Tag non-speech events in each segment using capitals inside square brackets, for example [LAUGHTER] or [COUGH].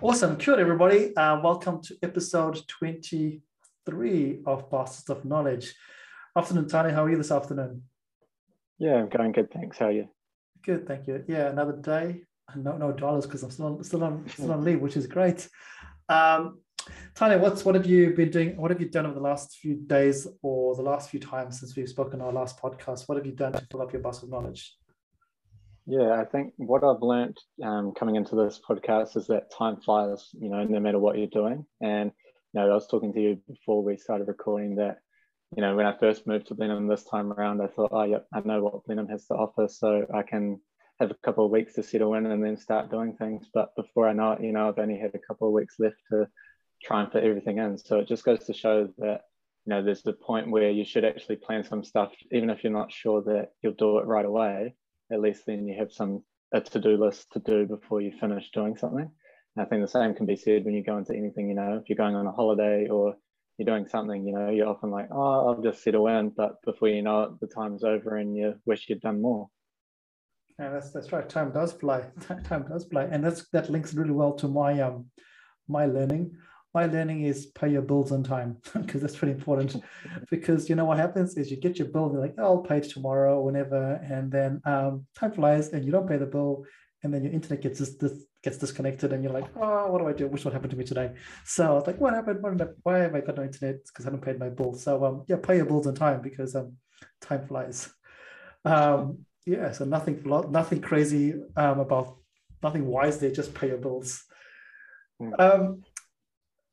Awesome. Kia everybody. Uh, welcome to episode 23 of Bastards of Knowledge. Afternoon, Tani. How are you this afternoon? Yeah, I'm going good. Thanks. How are you? Good, thank you. Yeah, another day. No, no dollars because I'm still on, still on, still on [LAUGHS] leave, which is great. Um, Tanya, what's what have you been doing? What have you done over the last few days or the last few times since we've spoken our last podcast? What have you done to fill up your bus of knowledge? Yeah, I think what I've learned um, coming into this podcast is that time flies, you know, no matter what you're doing. And, you know, I was talking to you before we started recording that, you know, when I first moved to Blenheim this time around, I thought, oh, yep, I know what Blenheim has to offer. So I can have a couple of weeks to settle in and then start doing things. But before I know it, you know, I've only had a couple of weeks left to try and fit everything in. So it just goes to show that, you know, there's the point where you should actually plan some stuff, even if you're not sure that you'll do it right away at least then you have some a to-do list to do before you finish doing something. And I think the same can be said when you go into anything, you know, if you're going on a holiday or you're doing something, you know, you're often like, oh, I'll just settle in. But before you know it, the time's over and you wish you'd done more. Yeah, that's that's right. Time does fly. [LAUGHS] Time does fly, and that's that links really well to my um my learning my learning is pay your bills on time [LAUGHS] because that's pretty important. [LAUGHS] because you know what happens is you get your bill and you're like, oh, I'll pay it tomorrow, or whenever, and then um, time flies and you don't pay the bill, and then your internet gets this, this gets disconnected, and you're like, oh, what do I do? Which what happened to me today? So it's like, what happened? What why have I got no internet? because I haven't paid my bill. So um, yeah, pay your bills on time because um, time flies. Um, yeah, so nothing nothing crazy um, about nothing wise there. Just pay your bills. Hmm. Um,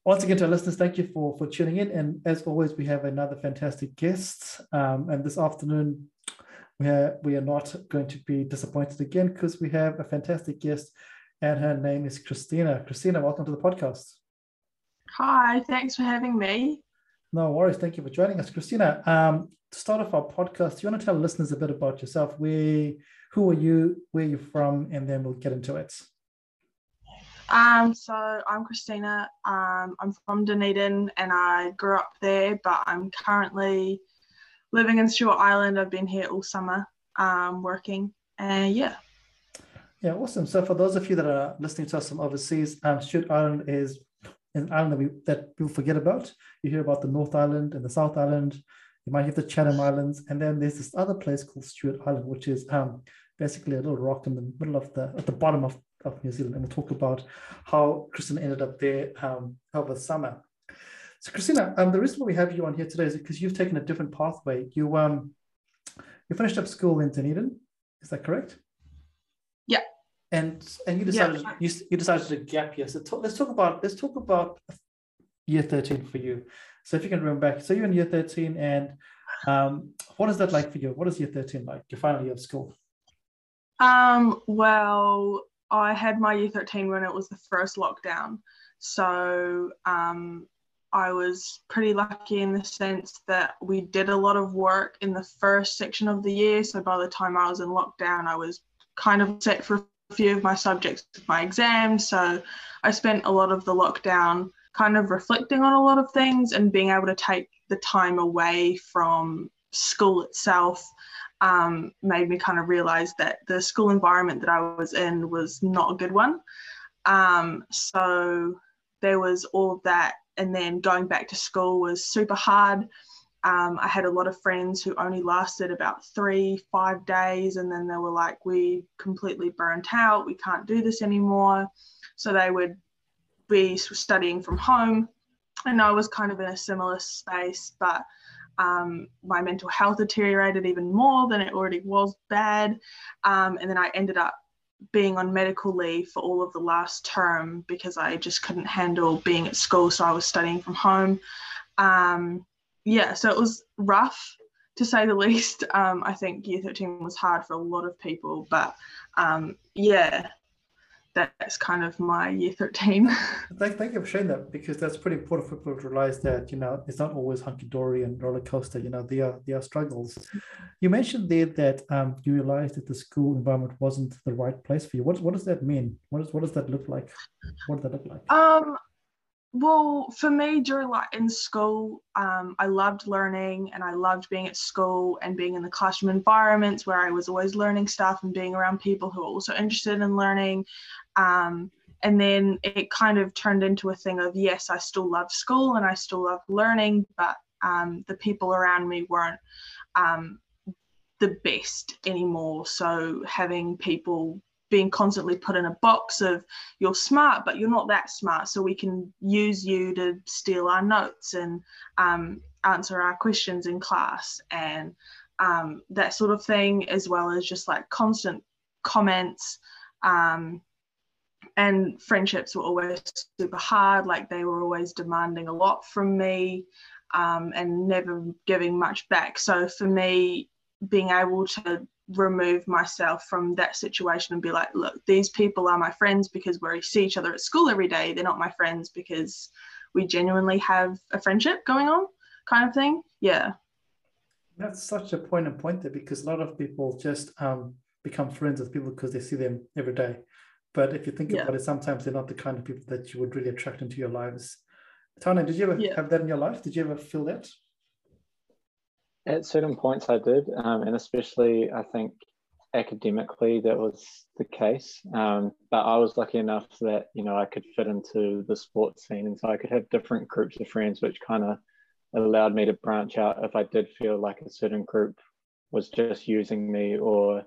once again, to our listeners, thank you for, for tuning in. And as always, we have another fantastic guest. Um, and this afternoon, we are, we are not going to be disappointed again because we have a fantastic guest, and her name is Christina. Christina, welcome to the podcast. Hi, thanks for having me. No worries. Thank you for joining us, Christina. Um, to start off our podcast, do you want to tell listeners a bit about yourself? Where, who are you? Where are you from? And then we'll get into it. Um, so I'm Christina. Um, I'm from Dunedin and I grew up there, but I'm currently living in Stewart Island. I've been here all summer um, working, and yeah. Yeah, awesome. So for those of you that are listening to us from overseas, um, Stewart Island is an island that, we, that people forget about. You hear about the North Island and the South Island. You might hear the Chatham Islands, and then there's this other place called Stewart Island, which is um, basically a little rock in the middle of the at the bottom of of New Zealand, and we'll talk about how Christina ended up there um, over summer. So, Christina, um, the reason why we have you on here today is because you've taken a different pathway. You um, you finished up school in Dunedin, is that correct? Yeah. And and you decided yeah. you, you decided to gap year. So talk, let's talk about let's talk about year thirteen for you. So if you can remember back, so you're in year thirteen, and um, what is that like for you? What is year thirteen like? Your final year of school. Um, well, I had my year 13 when it was the first lockdown. So um, I was pretty lucky in the sense that we did a lot of work in the first section of the year. So by the time I was in lockdown, I was kind of set for a few of my subjects with my exams. So I spent a lot of the lockdown kind of reflecting on a lot of things and being able to take the time away from school itself um, made me kind of realize that the school environment that I was in was not a good one. Um, so there was all of that. And then going back to school was super hard. Um, I had a lot of friends who only lasted about three, five days, and then they were like, We completely burnt out, we can't do this anymore. So they would be studying from home. And I was kind of in a similar space, but um, my mental health deteriorated even more than it already was bad. Um, and then I ended up being on medical leave for all of the last term because I just couldn't handle being at school. So I was studying from home. Um, yeah, so it was rough to say the [LAUGHS] least. Um, I think year 13 was hard for a lot of people, but um, yeah, that's kind of my year 13. [LAUGHS] thank, thank you for sharing that because that's pretty important for people to realize that, you know, it's not always hunky dory and roller coaster, you know, there are, there are struggles. You mentioned there that um, you realized that the school environment wasn't the right place for you. What, what does that mean? What, is, what does that look like? What does that look like? Um, well, for me, during like in school, um, I loved learning and I loved being at school and being in the classroom environments where I was always learning stuff and being around people who are also interested in learning. Um, and then it kind of turned into a thing of yes, I still love school and I still love learning, but um, the people around me weren't um, the best anymore. So having people being constantly put in a box of you're smart but you're not that smart so we can use you to steal our notes and um, answer our questions in class and um, that sort of thing as well as just like constant comments um, and friendships were always super hard like they were always demanding a lot from me um, and never giving much back so for me being able to remove myself from that situation and be like, look, these people are my friends because we see each other at school every day. They're not my friends because we genuinely have a friendship going on, kind of thing. Yeah. That's such a point and point there because a lot of people just um, become friends with people because they see them every day. But if you think yeah. about it, sometimes they're not the kind of people that you would really attract into your lives. Tana, did you ever yeah. have that in your life? Did you ever feel that? At certain points, I did, um, and especially I think academically that was the case. Um, but I was lucky enough that you know I could fit into the sports scene, and so I could have different groups of friends, which kind of allowed me to branch out if I did feel like a certain group was just using me or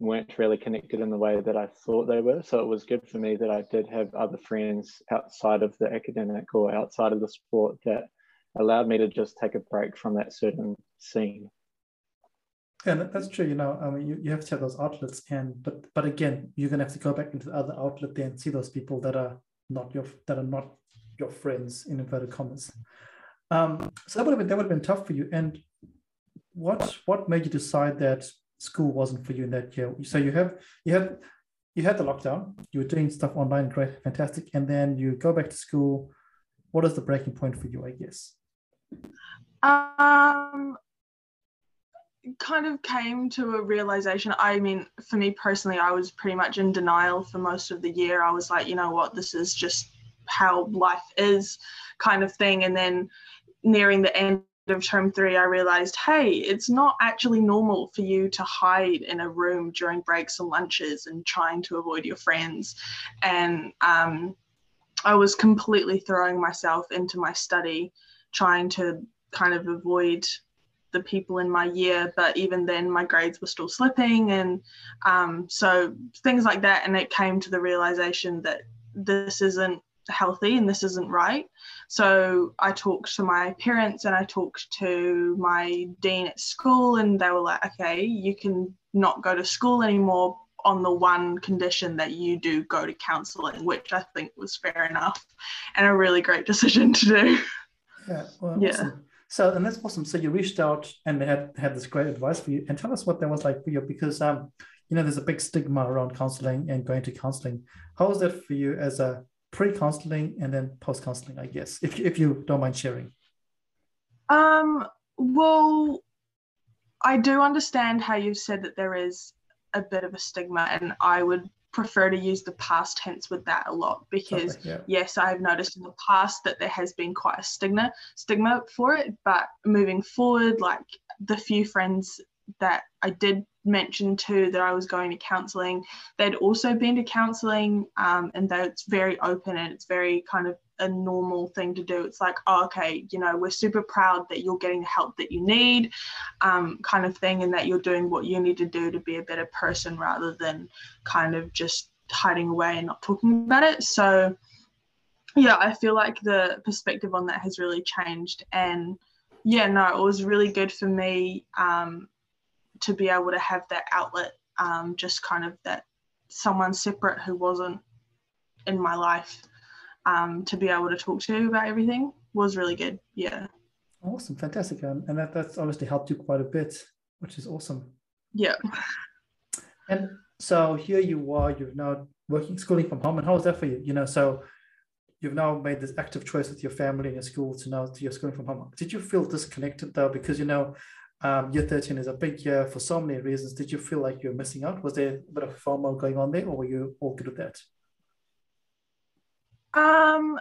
weren't really connected in the way that I thought they were. So it was good for me that I did have other friends outside of the academic or outside of the sport that allowed me to just take a break from that certain scene. Yeah, that's true. You know, I mean, you, you have to have those outlets, and but but again, you're gonna have to go back into the other outlet there and see those people that are not your that are not your friends in inverted commas. Um, so that would have been that would have been tough for you. And what what made you decide that school wasn't for you in that year? So you have you had you had the lockdown. You were doing stuff online, great, fantastic, and then you go back to school. What is the breaking point for you? I guess. Um, kind of came to a realization. I mean, for me personally, I was pretty much in denial for most of the year. I was like, you know what, this is just how life is, kind of thing. And then nearing the end of term three, I realized, hey, it's not actually normal for you to hide in a room during breaks and lunches and trying to avoid your friends. And um, I was completely throwing myself into my study trying to kind of avoid the people in my year but even then my grades were still slipping and um, so things like that and it came to the realization that this isn't healthy and this isn't right so i talked to my parents and i talked to my dean at school and they were like okay you can not go to school anymore on the one condition that you do go to counseling which i think was fair enough and a really great [LAUGHS] decision to do yeah. Well, yeah. Awesome. So, and that's awesome. So you reached out and they had had this great advice for you. And tell us what that was like for you, because um, you know, there's a big stigma around counseling and going to counseling. How was that for you as a pre-counseling and then post-counseling? I guess, if if you don't mind sharing. Um. Well, I do understand how you've said that there is a bit of a stigma, and I would prefer to use the past tense with that a lot because okay, yeah. yes i have noticed in the past that there has been quite a stigma stigma for it but moving forward like the few friends that i did mention too that i was going to counseling they'd also been to counseling um, and that's very open and it's very kind of a normal thing to do. It's like, oh, okay, you know, we're super proud that you're getting the help that you need, um, kind of thing, and that you're doing what you need to do to be a better person rather than kind of just hiding away and not talking about it. So, yeah, I feel like the perspective on that has really changed. And yeah, no, it was really good for me um, to be able to have that outlet, um, just kind of that someone separate who wasn't in my life um, to be able to talk to about everything was really good. Yeah. Awesome, fantastic, and that that's obviously helped you quite a bit, which is awesome. Yeah. And so here you are, you're now working schooling from home, and how was that for you? You know, so you've now made this active choice with your family and your school to now to your schooling from home. Did you feel disconnected though? Because you know, um, year 13 is a big year for so many reasons. Did you feel like you're missing out? Was there a bit of FOMO going on there, or were you all good with that? Um,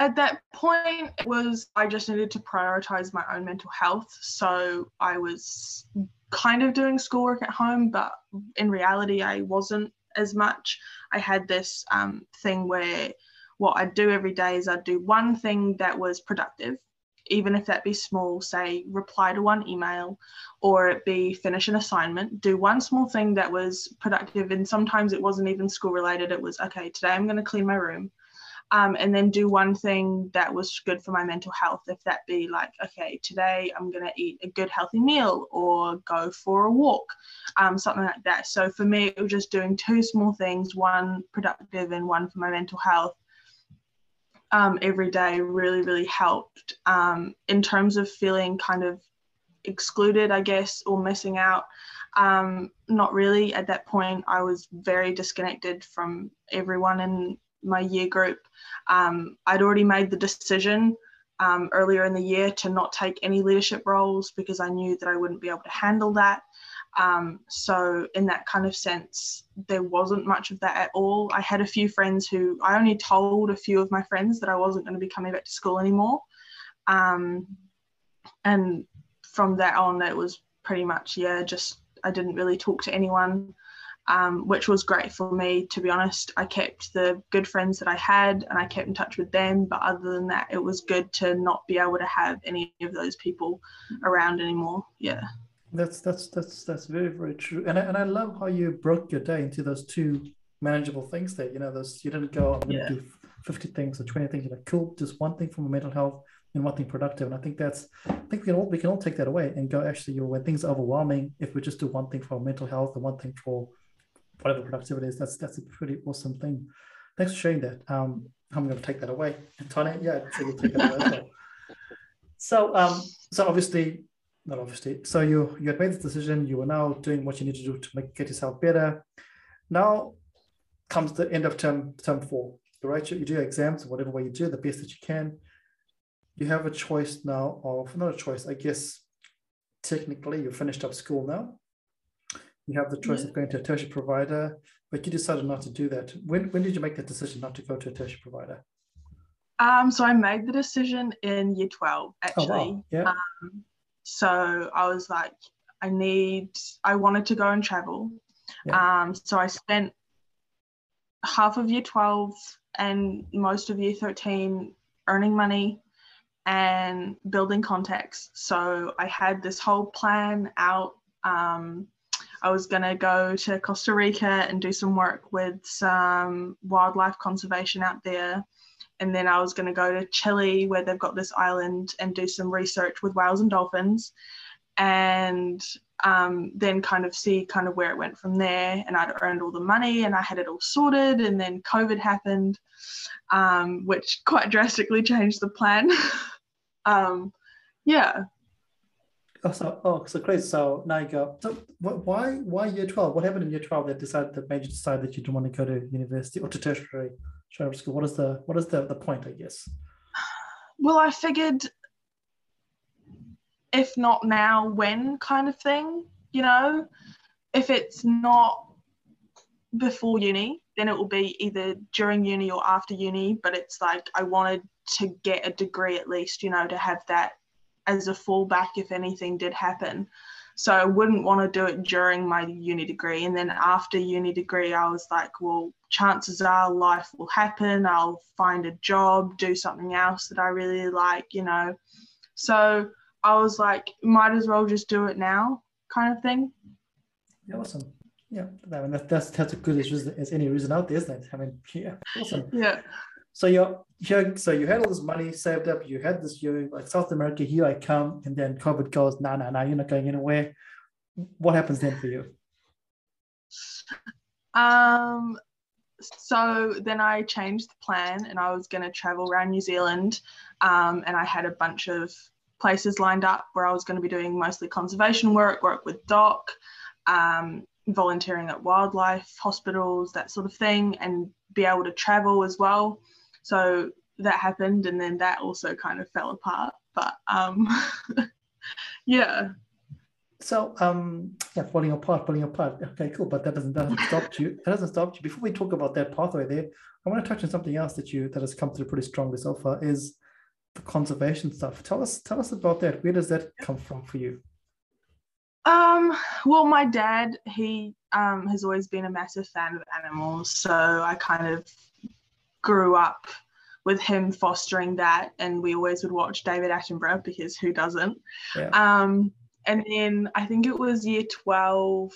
at that point, it was I just needed to prioritize my own mental health. So I was kind of doing schoolwork at home, but in reality, I wasn't as much. I had this um, thing where what I'd do every day is I'd do one thing that was productive, even if that be small, say reply to one email or it be finish an assignment, do one small thing that was productive. And sometimes it wasn't even school related. It was, okay, today I'm going to clean my room um, and then do one thing that was good for my mental health. If that be like, okay, today I'm going to eat a good healthy meal or go for a walk, um, something like that. So for me, it was just doing two small things, one productive and one for my mental health. Um, every day really, really helped um, in terms of feeling kind of excluded, I guess, or missing out. Um, not really. At that point, I was very disconnected from everyone in my year group. Um, I'd already made the decision um, earlier in the year to not take any leadership roles because I knew that I wouldn't be able to handle that. Um, so, in that kind of sense, there wasn't much of that at all. I had a few friends who I only told a few of my friends that I wasn't going to be coming back to school anymore. Um, and from that on, it was pretty much, yeah, just I didn't really talk to anyone um, which was great for me, to be honest. I kept the good friends that I had and I kept in touch with them. But other than that, it was good to not be able to have any of those people around anymore. Yeah. That's that's that's that's very very true, and I, and I love how you broke your day into those two manageable things. There, you know, those you didn't go I'm yeah. do fifty things or twenty things. You're like, cool, just one thing for my mental health and one thing productive. And I think that's I think we can all we can all take that away and go actually, you know, when things are overwhelming, if we just do one thing for mental health and one thing for whatever productivity is, that's that's a pretty awesome thing. Thanks for sharing that. Um, I'm going to take that away. And Tanya, yeah, so take that away well. [LAUGHS] So, um, so obviously, not obviously. So you you had made the decision. You are now doing what you need to do to make get yourself better. Now comes the end of term term four. Right, you do your exams, whatever way you do, the best that you can. You have a choice now of not a choice, I guess. Technically, you finished up school now you have the choice yeah. of going to a tertiary provider, but you decided not to do that. When, when did you make that decision not to go to a tertiary provider? Um, so I made the decision in year 12, actually. Oh, wow. Yeah. Um, so I was like, I need, I wanted to go and travel. Yeah. Um, so I spent half of year 12 and most of year 13 earning money and building contacts. So I had this whole plan out. Um, I was going to go to Costa Rica and do some work with some wildlife conservation out there. And then I was going to go to Chile, where they've got this island, and do some research with whales and dolphins. And um, then kind of see kind of where it went from there. And I'd earned all the money and I had it all sorted. And then COVID happened, um, which quite [LAUGHS] drastically changed the plan. [LAUGHS] um, yeah, Oh, so oh, so great. So now you go. So why why year twelve? What happened in year twelve that decided that made you decide that you didn't want to go to university or to tertiary school? What is the what is the the point? I guess. Well, I figured, if not now, when kind of thing. You know, if it's not before uni, then it will be either during uni or after uni. But it's like I wanted to get a degree at least, you know, to have that as a fallback if anything did happen. So I wouldn't want to do it during my uni degree. And then after uni degree, I was like, well, chances are life will happen. I'll find a job, do something else that I really like, you know. So I was like, might as well just do it now, kind of thing. Yeah, awesome. Yeah, I mean that's that's, that's as good as, as any reason out there, isn't it? I mean, yeah, awesome. Yeah. So you're here, so you had all this money saved up, you had this, you like South America, here I come, and then COVID goes, nah, nah, nah, you're not going anywhere. What happens then for you? Um, so then I changed the plan and I was going to travel around New Zealand. Um, and I had a bunch of places lined up where I was going to be doing mostly conservation work, work with DOC, um, volunteering at wildlife hospitals, that sort of thing, and be able to travel as well so that happened and then that also kind of fell apart but um [LAUGHS] yeah. So um yeah falling apart falling apart. Okay cool but that doesn't doesn't stop you that doesn't stop you. Before we talk about that pathway there i want to touch on something else that you that has come through pretty strongly so far is the conservation stuff. Tell us tell us about that. Where does that come from for you? Um well my dad he um has always been a massive fan of animals. So I kind of grew up with him fostering that, and we always would watch David Attenborough because who doesn't? Yeah. Um, and then I think it was year 12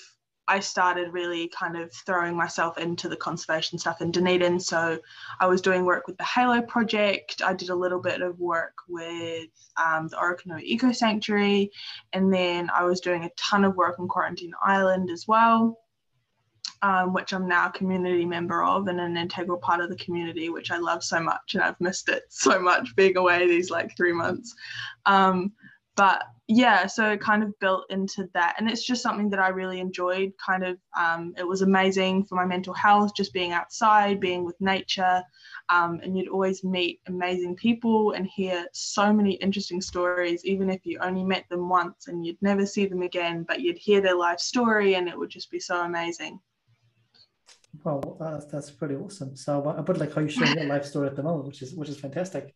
I started really kind of throwing myself into the conservation stuff in Dunedin. So I was doing work with the Halo project. I did a little bit of work with um, the Orokonui Eco Sanctuary. And then I was doing a ton of work on Quarantine Island as well, um, which I'm now a community member of and an integral part of the community, which I love so much. And I've missed it [LAUGHS] so much being away these like three months. Um, but yeah so it kind of built into that and it's just something that i really enjoyed kind of um, it was amazing for my mental health just being outside being with nature um, and you'd always meet amazing people and hear so many interesting stories even if you only met them once and you'd never see them again but you'd hear their life story and it would just be so amazing well that's, that's pretty awesome so a bit like how you share your life story at the moment which is which is fantastic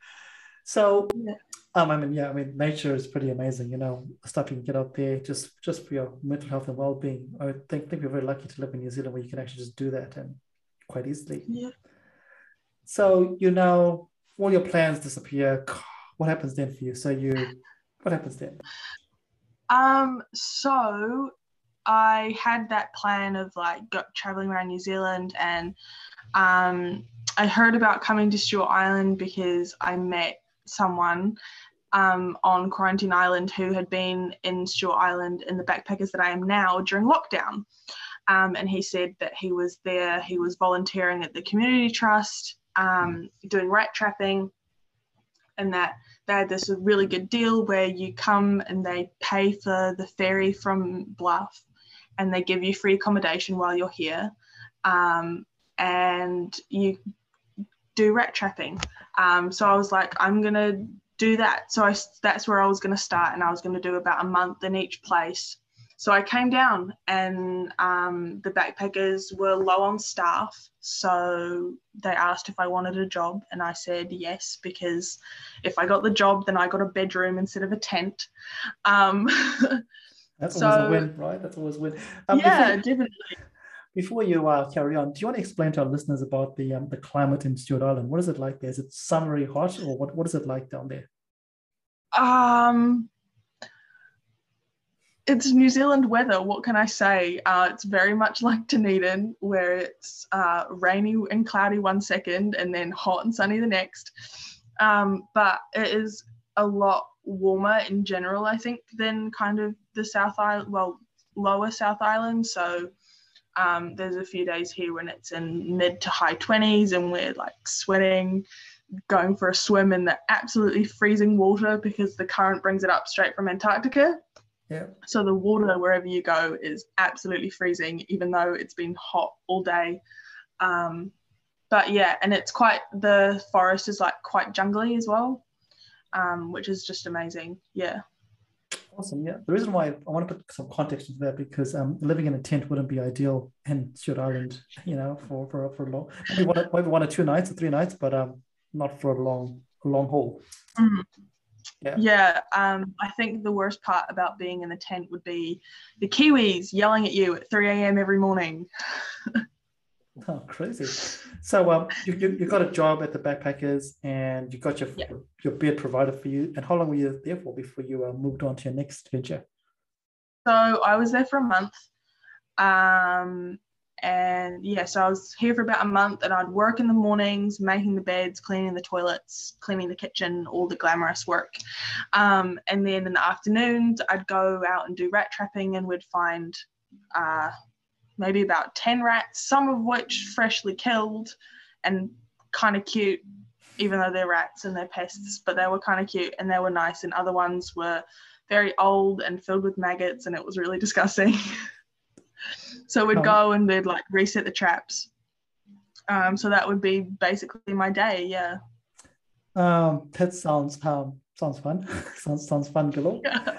so yeah. Um, I mean, yeah, I mean, nature is pretty amazing. You know, stuff you can get out there just just for your mental health and well being. I think think we're very lucky to live in New Zealand where you can actually just do that and quite easily. Yeah. So you know, all your plans disappear. What happens then for you? So you, what happens then? Um. So I had that plan of like go, traveling around New Zealand and um, I heard about coming to Stewart Island because I met someone um, on Quarantine Island who had been in Stewart Island in the backpackers that I am now during lockdown. Um, and he said that he was there, he was volunteering at the community trust, um, doing rat trapping, and that they had this really good deal where you come and they pay for the ferry from Bluff and they give you free accommodation while you're here. Um, and you do rat trapping. Um, so I was like, I'm gonna do that. So I, that's where I was gonna start, and I was gonna do about a month in each place. So I came down, and um, the backpackers were low on staff. So they asked if I wanted a job, and I said yes because if I got the job, then I got a bedroom instead of a tent. Um, [LAUGHS] That's always a win, right? That's always a win. Um, yeah, before, definitely. Before you uh, carry on, do you want to explain to our listeners about the um, the climate in Stewart Island? What is it like there? Is it summery hot, or what, what is it like down there? Um, it's New Zealand weather. What can I say? Uh, it's very much like Dunedin, where it's uh, rainy and cloudy one second, and then hot and sunny the next. Um, but it is a lot warmer in general, I think, than kind of the South Island, well, lower South Island. So um, there's a few days here when it's in mid to high 20s and we're like sweating, going for a swim in the absolutely freezing water because the current brings it up straight from Antarctica. Yeah. So the water wherever you go is absolutely freezing, even though it's been hot all day. Um, but yeah, and it's quite the forest is like quite jungly as well, um, which is just amazing. Yeah. Awesome. Yeah. The reason why I want to put some context into that because um, living in a tent wouldn't be ideal in Stewart Island, you know, for for for long maybe one maybe one or two nights or three nights, but um, not for a long long haul. Mm-hmm. Yeah. Yeah. Um, I think the worst part about being in the tent would be the Kiwis yelling at you at 3 a.m. every morning. [LAUGHS] [LAUGHS] Oh, crazy. So um, you, you, you got a job at the Backpackers and you got your, yeah. your bed provided for you. And how long were you there for before you uh, moved on to your next venture? So I was there for a month. Um, and yeah, so I was here for about a month and I'd work in the mornings, making the beds, cleaning the toilets, cleaning the kitchen, all the glamorous work. Um, and then in the afternoons, I'd go out and do rat trapping and we'd find uh, maybe about 10 rats, some of which freshly killed and kind of cute, even though they're rats and they're pests, but they were kind of cute and they were nice. And other ones were very old and filled with maggots, and it was really [LAUGHS] disgusting. so we'd go and we'd like reset the traps. Um, so that would be basically my day. Yeah. Um, that sounds um, sounds fun. [LAUGHS] sounds sounds fun galore. Yeah.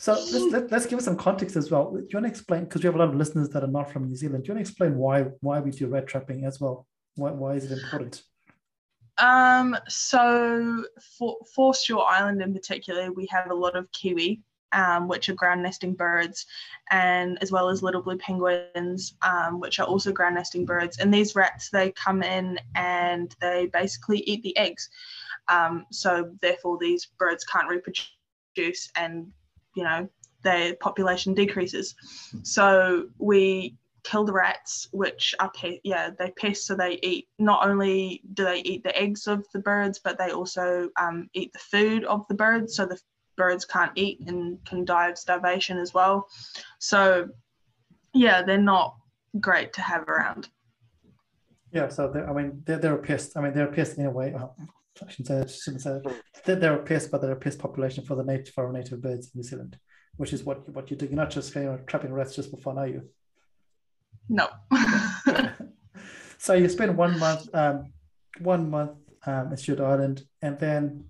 So let's, let, let's give us some context as well. Do you want to explain, because we have a lot of listeners that are not from New Zealand, do you want to explain why why we do rat trapping as well? Why, why is it important? Um, so for, for Stewart Island in particular, we have a lot of kiwi um, which are ground nesting birds, and as well as little blue penguins, um, which are also ground nesting birds. And these rats, they come in and they basically eat the eggs. Um, so therefore, these birds can't reproduce, and know their population decreases. So we kill the rats, which are yeah they pest, so they eat. Not only do they eat the eggs of the birds, but they also um, eat the food of the birds. So the birds can't eat and can die of starvation as well. So, yeah, they're not great to have around. Yeah, so I mean, they're, they're a pest. I mean, they're a pest in a way. I shouldn't say, I shouldn't say they're, they're a pest, but they're a pest population for the native for our native birds in New Zealand, which is what what you do. You're not just you know, trapping rats just for fun, are you? No. [LAUGHS] so you spend one month, um, one month um, at Stewart Island, and then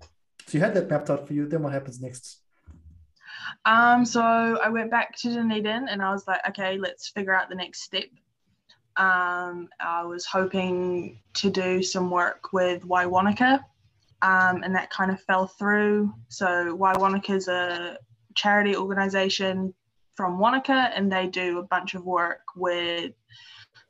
so you had that mapped out for you. Then what happens next? Um, so I went back to Dunedin and I was like, okay, let's figure out the next step. Um, I was hoping to do some work with Waiwanaka, um, and that kind of fell through. So Waiwanaka is a charity organisation from Wanaka, and they do a bunch of work with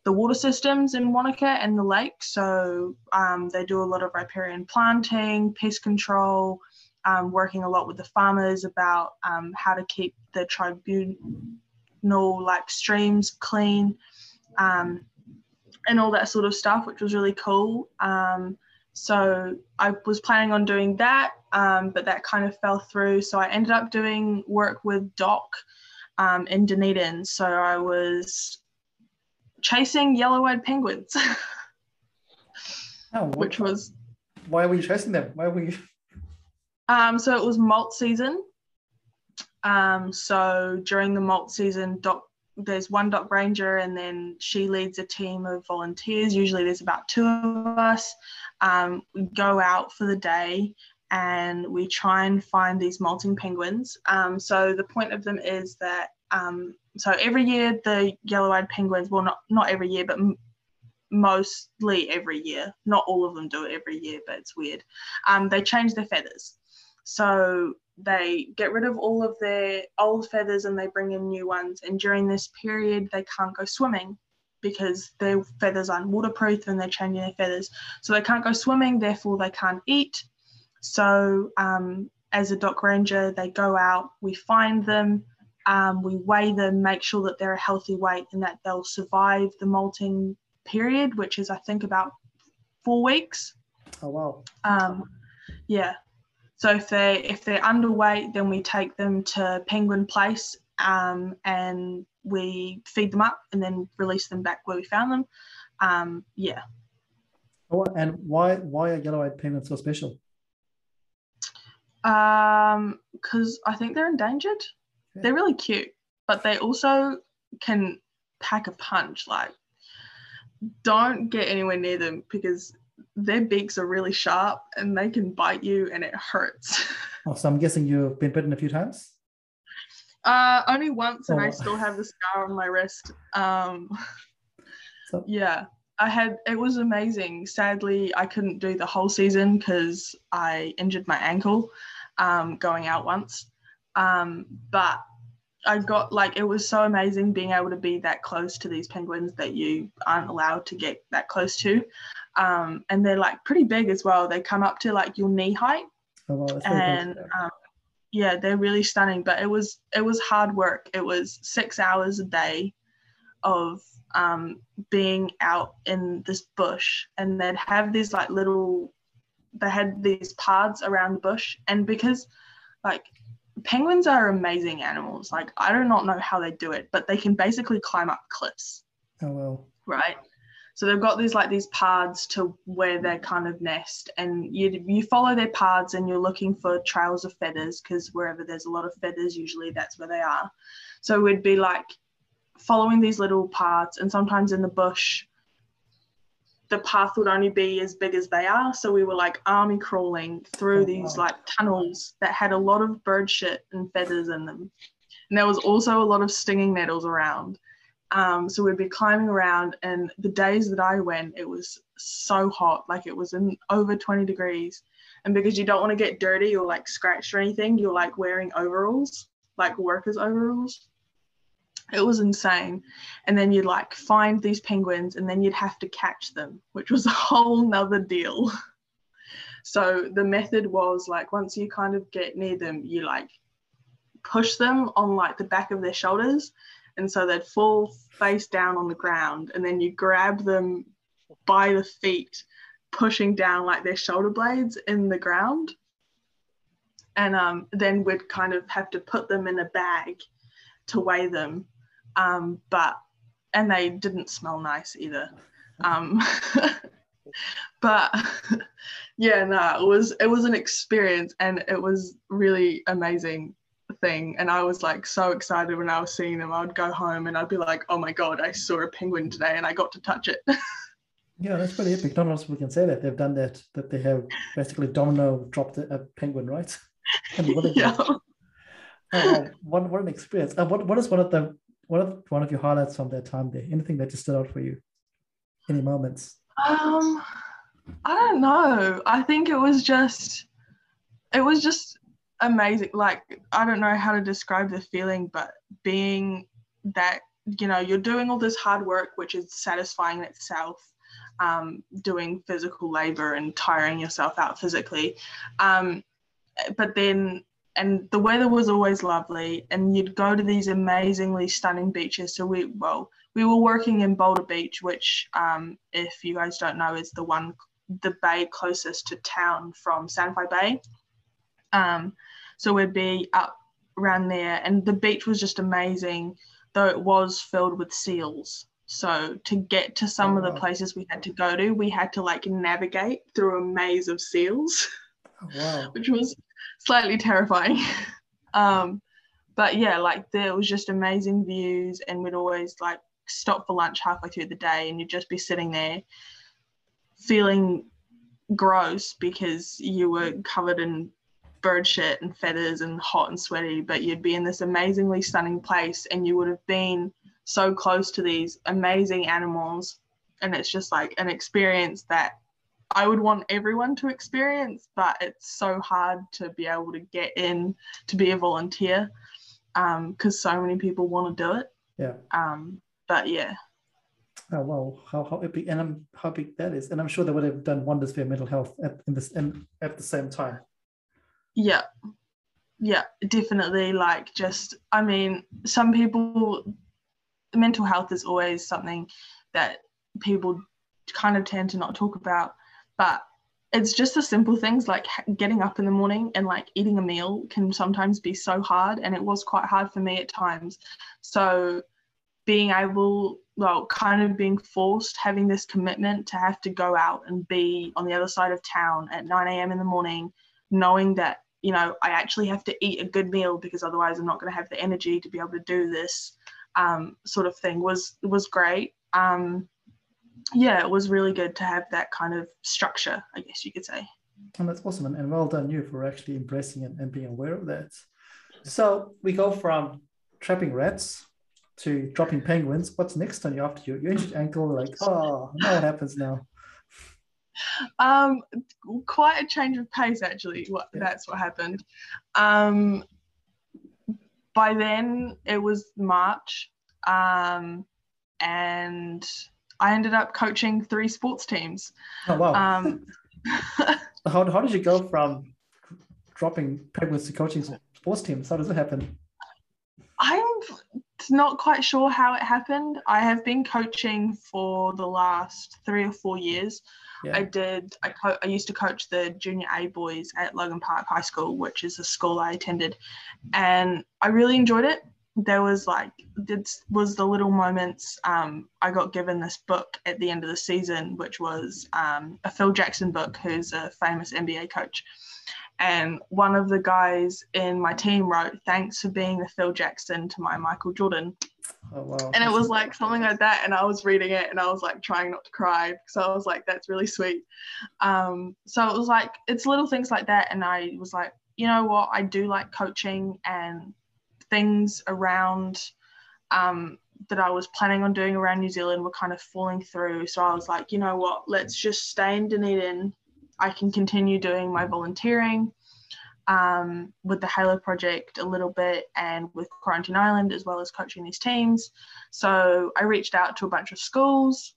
the water systems in Wanaka and the lake. So um, they do a lot of riparian planting, pest control, um, working a lot with the farmers about um, how to keep the tribunal like streams clean um, and all that sort of stuff, which was really cool. Um, so I was planning on doing that, um, but that kind of fell through. So I ended up doing work with DOC in Dunedin. So I was chasing yellow-eyed penguins, [LAUGHS] oh, which was. Why were you chasing them? Why were you? [LAUGHS] Um, so it was molt season. Um, so during the molt season, doc, there's one DOC ranger, and then she leads a team of volunteers. Usually, there's about two of us. Um, we go out for the day and we try and find these molting penguins. Um, so the point of them is that um, so every year the yellow-eyed penguins, well, not not every year, but m- mostly every year. Not all of them do it every year, but it's weird. Um, they change their feathers, so they get rid of all of their old feathers and they bring in new ones. And during this period, they can't go swimming because their feathers aren't waterproof and they're changing their feathers. So they can't go swimming, therefore they can't eat. So um, as a DOC ranger, they go out, we find them, um, we weigh them, make sure that they're a healthy weight and that they'll survive the molting period, which is I think about four weeks. Oh wow. Um, yeah. So if they if they're underweight, then we take them to Penguin Place um, and we feed them up and then release them back where we found them. Um, yeah. Oh, and why why are yellow-eyed penguins so special? Um, because I think they're endangered. They're really cute, but they also can pack a punch. Like, don't get anywhere near them because their beaks are really sharp and they can bite you and it hurts. [LAUGHS] Oh, so I'm guessing you've been bitten a few times? Uh, only once, and oh. I still have the scar on my wrist. Um, so. Yeah, I had it was amazing. Sadly, I couldn't do the whole season because I injured my ankle um, going out once. Um, but I got like it was so amazing being able to be that close to these penguins that you aren't allowed to get that close to. Um, and they're like pretty big as well. They come up to like your knee height. Oh, wow, and um, yeah, they're really stunning. But it was it was hard work. It was six hours a day of um, being out in this bush, and they'd have these like little. They had these paths around the bush, and because like penguins are amazing animals. Like I do not know how they do it, but they can basically climb up cliffs. Oh well. Right. So they've got these like these paths to where they mm. kind of nest, and you you follow their paths and you're looking for trails of feathers because wherever there's a lot of feathers, usually that's where they are. So we'd be like following these little paths, and sometimes in the bush, the path would only be as big as they are. So we were like army crawling through oh, these wow. like tunnels that had a lot of bird shit and feathers in them. And there was also a lot of stinging nettles around. Um, so we'd be climbing around, and the days that I went, it was so hot, like it was in over 20 degrees. And because you don't want to get dirty or like scratched or anything, you're like wearing overalls like workers' overalls. It was insane. And then you'd like find these penguins and then you'd have to catch them, which was a whole nother deal. So the method was like once you kind of get near them, you like push them on like the back of their shoulders. And so they'd fall face down on the ground and then you grab them by the feet, pushing down like their shoulder blades in the ground. And um, then we'd kind of have to put them in a bag to weigh them. Um, but, and they didn't smell nice either. Um, [LAUGHS] but [LAUGHS] yeah, no, it was it was an experience and it was really amazing thing. And I was like so excited when I was seeing them. I would go home and I'd be like, oh my god, I saw a penguin today and I got to touch it. [LAUGHS] yeah, that's pretty epic. Not else we can say that they've done that. That they have basically domino dropped a, penguin, right? [LAUGHS] And what yeah. Oh, what, what an experience! Uh, what what is one of the what are one of your highlights from that time there? Anything that just stood out for you? Any moments? Um, I don't know. I think it was just, it was just amazing. Like, I don't know how to describe the feeling, but being that, you know, you're doing all this hard work, which is satisfying in itself, um, doing physical labor and tiring yourself out physically. Um, but then, and the weather was always lovely, and you'd go to these amazingly stunning beaches. So we, well, we were working in Boulder Beach, which, um, if you guys don't know, is the one, the bay closest to town from Sandfly Bay. Um, so we'd be up around there, and the beach was just amazing, though it was filled with seals. So to get to some oh, of the wow. places we had to go to, we had to like navigate through a maze of seals, [LAUGHS] oh, wow. which was slightly terrifying. [LAUGHS] um, but yeah, like there was just amazing views, and we'd always like stop for lunch halfway through the day and you'd just be sitting there feeling gross because you were covered in bird shit and feathers and hot and sweaty, but you'd be in this amazingly stunning place and you would have been so close to these amazing animals. And it's just like an experience that I would want everyone to experience, but it's so hard to be able to get in to be a volunteer because um, so many people want to do it. Yeah. Um, but yeah. Oh wow, how how epic and I'm how big that is, and I'm sure they would have done wonders for your mental health at in this and at the same time. Yeah, yeah, definitely. Like just, I mean, some people, mental health is always something that people kind of tend to not talk about, but it's just the simple things like getting up in the morning and like eating a meal can sometimes be so hard, and it was quite hard for me at times. So being able, well, kind of being forced, having this commitment to have to go out and be on the other side of town at 9 a.m. in the morning, knowing that, you know, I actually have to eat a good meal because otherwise I'm not going to have the energy to be able to do this um, sort of thing was was great. Um, yeah, it was really good to have that kind of structure, I guess you could say. And that's awesome. And, and well done you for actually embracing it and being aware of that. So we go from trapping rats to dropping penguins. What's next on you after you? You injured ankle, like, oh, now what happens now? Um, quite a change of pace, actually. What that's what happened. Um, by then it was March, um, and I ended up coaching three sports teams. Oh wow! Um, [LAUGHS] how how did you go from dropping penguins to coaching sports teams? How does it happen? Not quite sure how it happened. I have been coaching for the last three or four years. Yeah. I did. I, co- I used to coach the junior A boys at Logan Park High School, which is a school I attended, and I really enjoyed it. There was like this was the little moments. Um, I got given this book at the end of the season, which was um, a Phil Jackson book, who's a famous NBA coach, and one of the guys in my team wrote, Thanks for being the Phil Jackson to my Michael Jordan. Oh, wow. And it was like something like that. And I was reading it and I was like trying not to cry. So I was like, That's really sweet. Um, so it was like, it's little things like that. And I was like, You know what? I do like coaching and things around um, that I was planning on doing around New Zealand were kind of falling through. So I was like, You know what? Let's just stay in Dunedin I can continue doing my volunteering. um, with the Halo project a little bit and with Quarantine Island as well as coaching these teams. So I reached out to a bunch of schools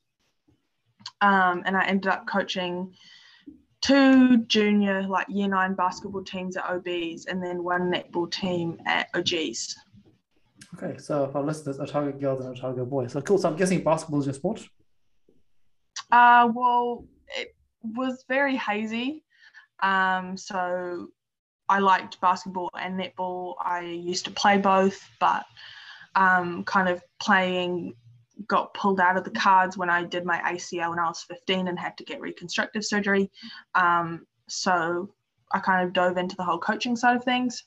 um, and I ended up coaching two junior like year nine basketball teams at OBs and then one netball team at OGs. Okay, so if our listeners Otago girls and Otago boys, so cool. So I'm guessing basketball is your sport. Uh, well, it was very hazy. Um, so I liked basketball and netball. I used to play both, but um, kind of playing got pulled out of the cards when I did my ACL when I was 15 and had to get reconstructive surgery. Um, so I kind of dove into the whole coaching side of things.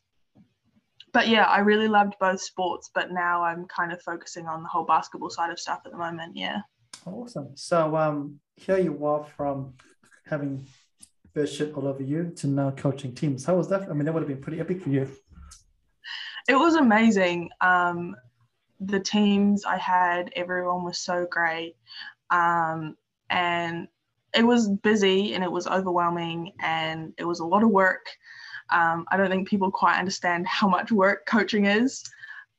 But yeah, I really loved both sports, but now I'm kind of focusing on the whole basketball side of stuff at the moment. Yeah. Awesome. So um, here you are from having first shit all over you to now coaching teams. How was that? I mean, that would have been pretty epic for you. It was amazing. Um, the teams I had, everyone was so great. Um, and it was busy and it was overwhelming and it was a lot of work. Um, I don't think people quite understand how much work coaching is.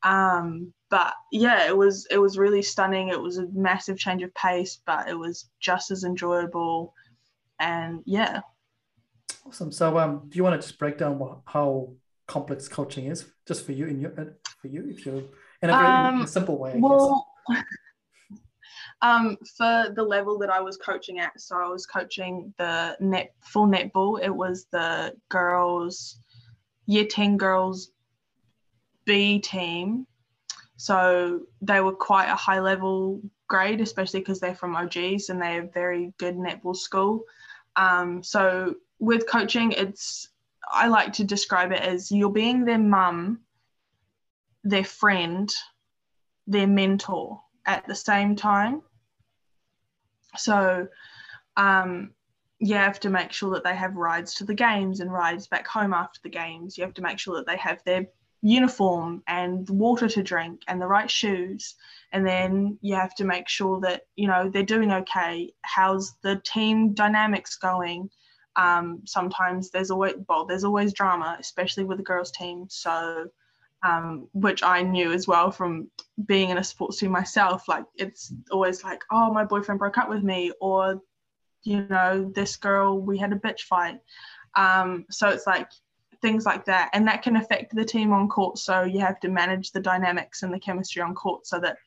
Um, but yeah, it was it was really stunning. It was a massive change of pace, but it was just as enjoyable. And yeah, Awesome. So, um, do you want to just break down what, how complex coaching is, just for you in your uh, for you, if you're in a very um, simple way? I well, [LAUGHS] um, for the level that I was coaching at, so I was coaching the net full netball. It was the girls, year ten girls B team. So they were quite a high level grade, especially because they're from OGs and they're a very good netball school. Um, so with coaching, it's I like to describe it as you're being their mum, their friend, their mentor at the same time. So um, you have to make sure that they have rides to the games and rides back home after the games. You have to make sure that they have their uniform and water to drink and the right shoes. And then you have to make sure that, you know, they're doing okay. How's the team dynamics going? um, sometimes there's always well there's always drama especially with the girls team so um, which i knew as well from being in a sports team myself like it's always like oh my boyfriend broke up with me or you know this girl we had a bitch fight um, so it's like things like that and that can affect the team on court so you have to manage the dynamics and the chemistry on court so that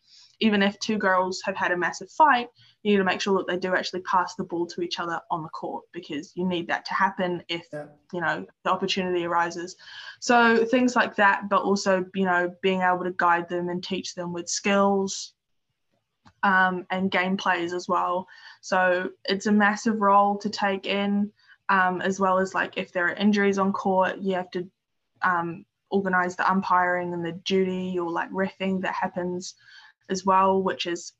even if two girls have had a massive fight, you need to make sure that they do actually pass the ball to each other on the court because you need that to happen if yeah. you know the opportunity arises. So things like that, but also you know being able to guide them and teach them with skills um, and game plays as well. So it's a massive role to take in, um, as well as like if there are injuries on court, you have to um, organize the umpiring and the duty or like refing that happens as well, which is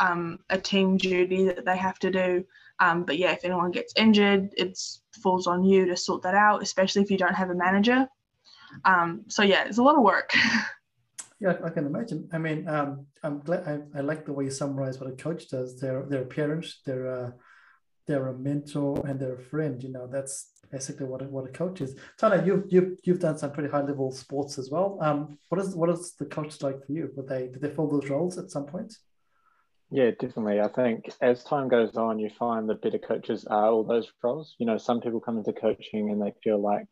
um, a team duty that they have to do. Um, but yeah, if anyone gets injured, it falls on you to sort that out, especially if you don't have a manager. Um, so yeah, it's a lot of work. [LAUGHS] yeah, I can imagine. I mean, um, I'm glad I, I, like the way you summarize what a coach does. They're they're a parent, they're a, they're a mentor, and they're a friend. You know, that's basically what a, what a coach is. Tana, you've you've you've done some pretty high level sports as well. Um, what is what is the coach like for you? Would they did they fill those roles at some point? Yeah, definitely. I think as time goes on, you find the better coaches are all those roles. You know, some people come into coaching and they feel like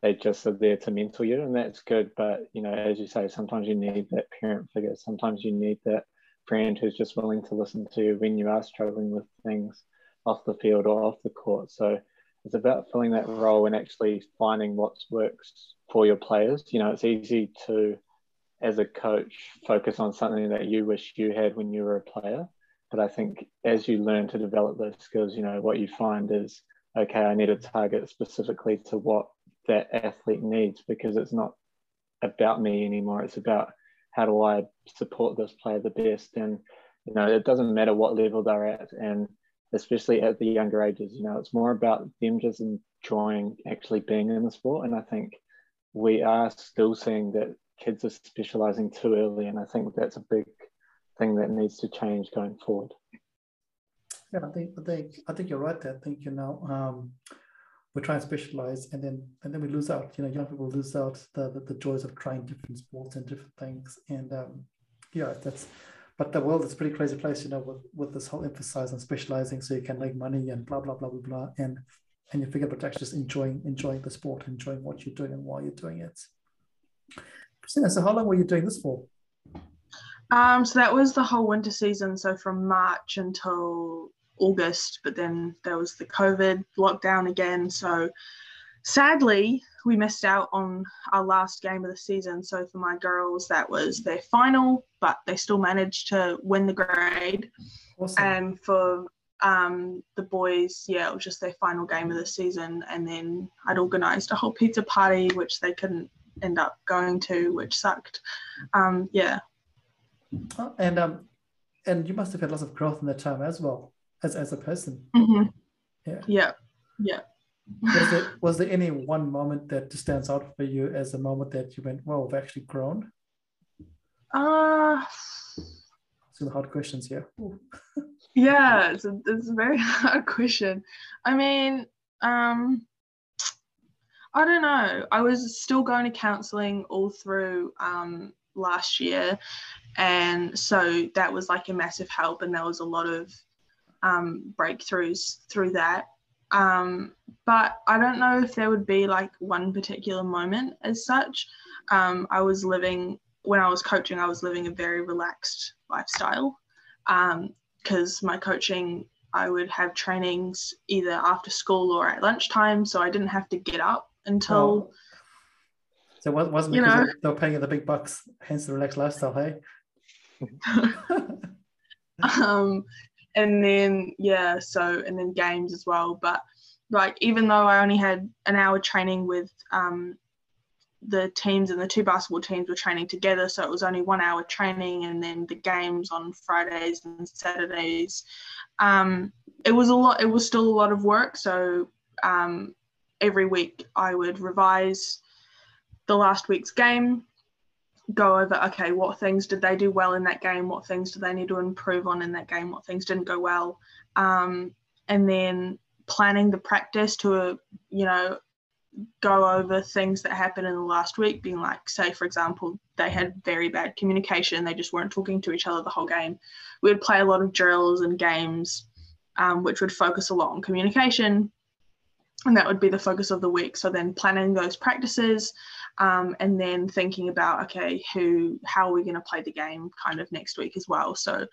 they just are there to mentor you, and that's good. But you know, as you say, sometimes you need that parent figure. Sometimes you need that friend who's just willing to listen to you when you are struggling with things off the field or off the court. So it's about filling that role and actually finding what works for your players. You know, it's easy to, as a coach, focus on something that you wish you had when you were a player. But I think as you learn to develop those skills, you know, what you find is, okay, I need to target specifically to what that athlete needs because it's not about me anymore. It's about how do I support this player the best. And, you know, it doesn't matter what level they're at. And especially at the younger ages. You know, it's more about them just enjoying actually being in the sport. And I think we are still seeing that kids are specializing too early. And I think that's a big thing that needs to change going forward. Yeah, I think I think I think you're right. There. I think you know um, we try and specialize and then and then we lose out you know young people lose out the the, the joys of trying different sports and different things and um yeah that's but the world is a pretty crazy place you know with with this whole emphasis on specializing so you can make money and blah blah blah blah blah and and you forget about actually just enjoying enjoying the sport enjoying what you're doing and why you're doing it christina so how long were you doing this for um so that was the whole winter season so from march until August, but then there was the COVID lockdown again. So sadly, we missed out on our last game of the season. So for my girls, that was their final, but they still managed to win the grade. Awesome. And for um, the boys, yeah, it was just their final game of the season. And then I'd organised a whole pizza party, which they couldn't end up going to, which sucked. Um, yeah. Oh, and um, and you must have had lots of growth in that time as well as as a person. Mm-hmm. Yeah. Yeah. Yeah. Was there was there any one moment that stands out for you as a moment that you went, "Well, we've actually grown"? Uh some hard questions here. [LAUGHS] yeah, it's a, it's a very [LAUGHS] hard question. I mean, um, I don't know. I was still going to counselling all through um, last year, and so that was like a massive help. And there was a lot of um, breakthroughs through that. Um, but I don't know if there would be like one particular moment as such. Um, I was living, when I was coaching, I was living a very relaxed lifestyle because um, my coaching, I would have trainings either after school or at lunchtime. So I didn't have to get up until. Oh. So it wasn't because you know, they were paying you the big bucks, hence the relaxed lifestyle, hey? [LAUGHS] [LAUGHS] um, and then yeah so and then games as well. But like even though i only had an hour training with um, the teams and the two basketball teams were training together so it was only one hour training and then the games on fridays and saturdays um, it was a lot it was still a lot of work. So um, every week i would revise the last week's game go over okay what things did they do well in that game? What things do they need to improve on in that game? What things didn't go well? Um, and then planning the practice to you know go over things that happened in the last week being like say for example they had very bad communication they just weren't talking to each other the whole game. We would play a lot of drills and games um, which would focus a lot on communication and that would be the focus of the week. So then planning those practices um, and then thinking about okay who how are we going to play the game kind of next week as well. So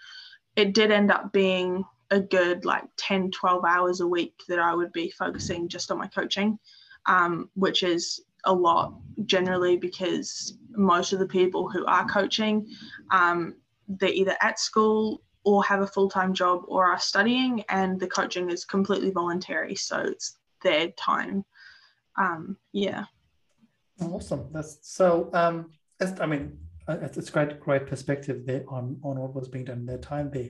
it did end up being a good like 10 12 hours a week that i would be focusing just on my coaching um, which is a lot generally because most of the people who are coaching um, they're either at school or have a full-time job or are studying and the coaching is completely voluntary so it's their time. Um, yeah Awesome. That's so. Um, it's, I mean, uh, it's, it's great, great perspective there on on what was being done in their time there.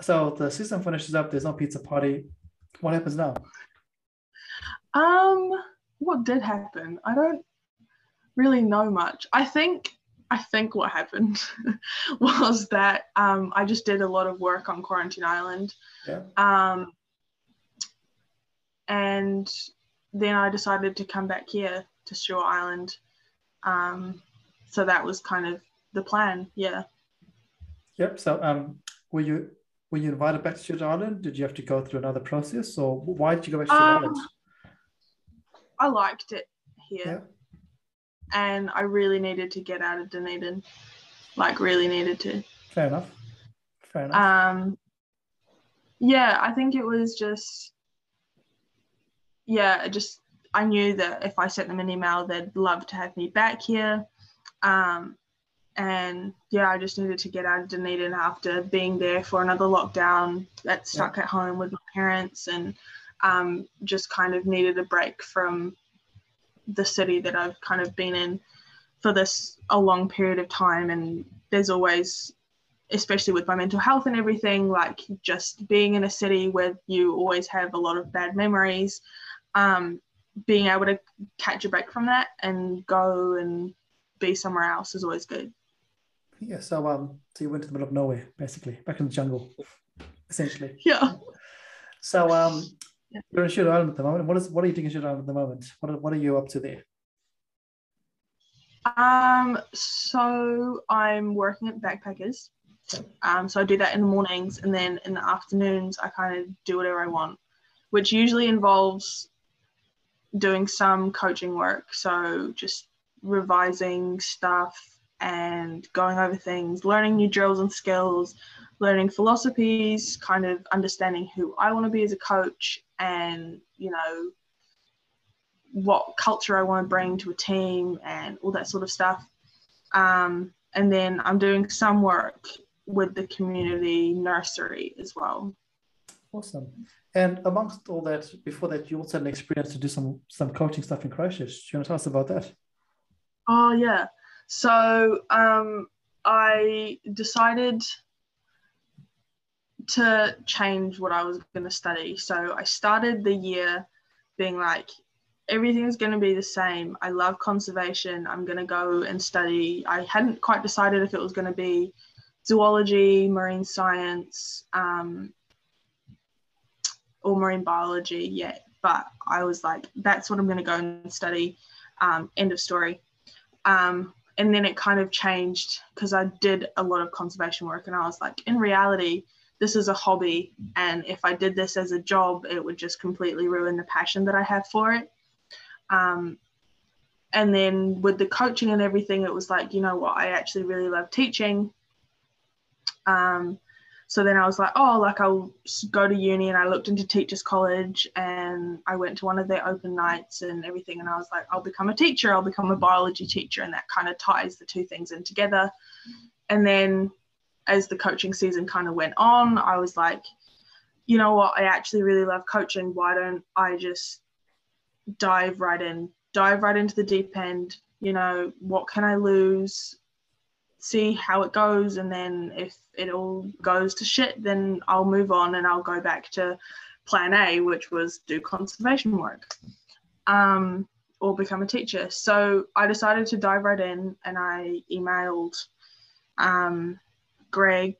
So the season finishes up. There's no pizza party. What happens now? Um, what did happen? I don't really know much. I think I think what happened [LAUGHS] was that um, I just did a lot of work on Quarantine Island. Yeah. Um, and then I decided to come back here to Stewart Island. Um, so that was kind of the plan. Yeah. Yep. So um, were you were you invited back to Stewart Island? Did you have to go through another process, or why did you go back to Stewart um, Island? I liked it here, yeah. and I really needed to get out of Dunedin. Like, really needed to. Fair enough. Fair enough. Um, yeah, I think it was just, yeah, just I knew that if I sent them an email, they'd love to have me back here. Um, and yeah, I just needed to get out of Dunedin after being there for another lockdown that stuck yeah. at home with my parents and um, just kind of needed a break from the city that I've kind of been in for this a long period of time. And there's always, especially with my mental health and everything, like just being in a city where you always have a lot of bad memories. Um, being able to catch a break from that and go and be somewhere else is always good. Yeah, so um, so you went to the middle of nowhere, basically, back in the jungle, essentially. [LAUGHS] Yeah. So um, You're in Stewart Island at the moment. What is what are you doing in Stewart Island at the moment? What are, what are you up to there? Um, so I'm working at Backpackers. Um, so I do that in the mornings, and then in the afternoons I kind of do whatever I want, which usually involves doing some coaching work. So just revising stuff and going over things, learning new drills and skills, learning philosophies, kind of understanding who I want to be as a coach, and you know what culture I want to bring to a team and all that sort of stuff. Um, and then I'm doing some work with the community nursery as well. Awesome. And amongst all that, before that, you also had an experience to do some some coaching stuff in Christchurch. Do you want to tell us about that? Oh yeah. So um, I decided to change what I was going to study. So I started the year being like, everything's going to be the same. I love conservation. I'm going to go and study. I hadn't quite decided if it was going to be zoology, marine science, um, or marine biology yet. But I was like, that's what I'm going to go and study. Um, end of story. Um, and then it kind of changed because I did a lot of conservation work, and I was like, in reality, this is a hobby. And if I did this as a job, it would just completely ruin the passion that I have for it. Um, and then with the coaching and everything, it was like, you know what, I actually really love teaching. Um, so then I was like, oh, like I'll go to uni and I looked into teachers college and I went to one of their open nights and everything. And I was like, I'll become a teacher, I'll become a biology teacher. And that kind of ties the two things in together. And then as the coaching season kind of went on, I was like, you know what, I actually really love coaching. Why don't I just dive right in, dive right into the deep end? You know, what can I lose? See how it goes and then if it all goes to shit then i'll move on and i'll go back to plan a which was do conservation work um, or become a teacher. So i decided to dive right in and i emailed um, greg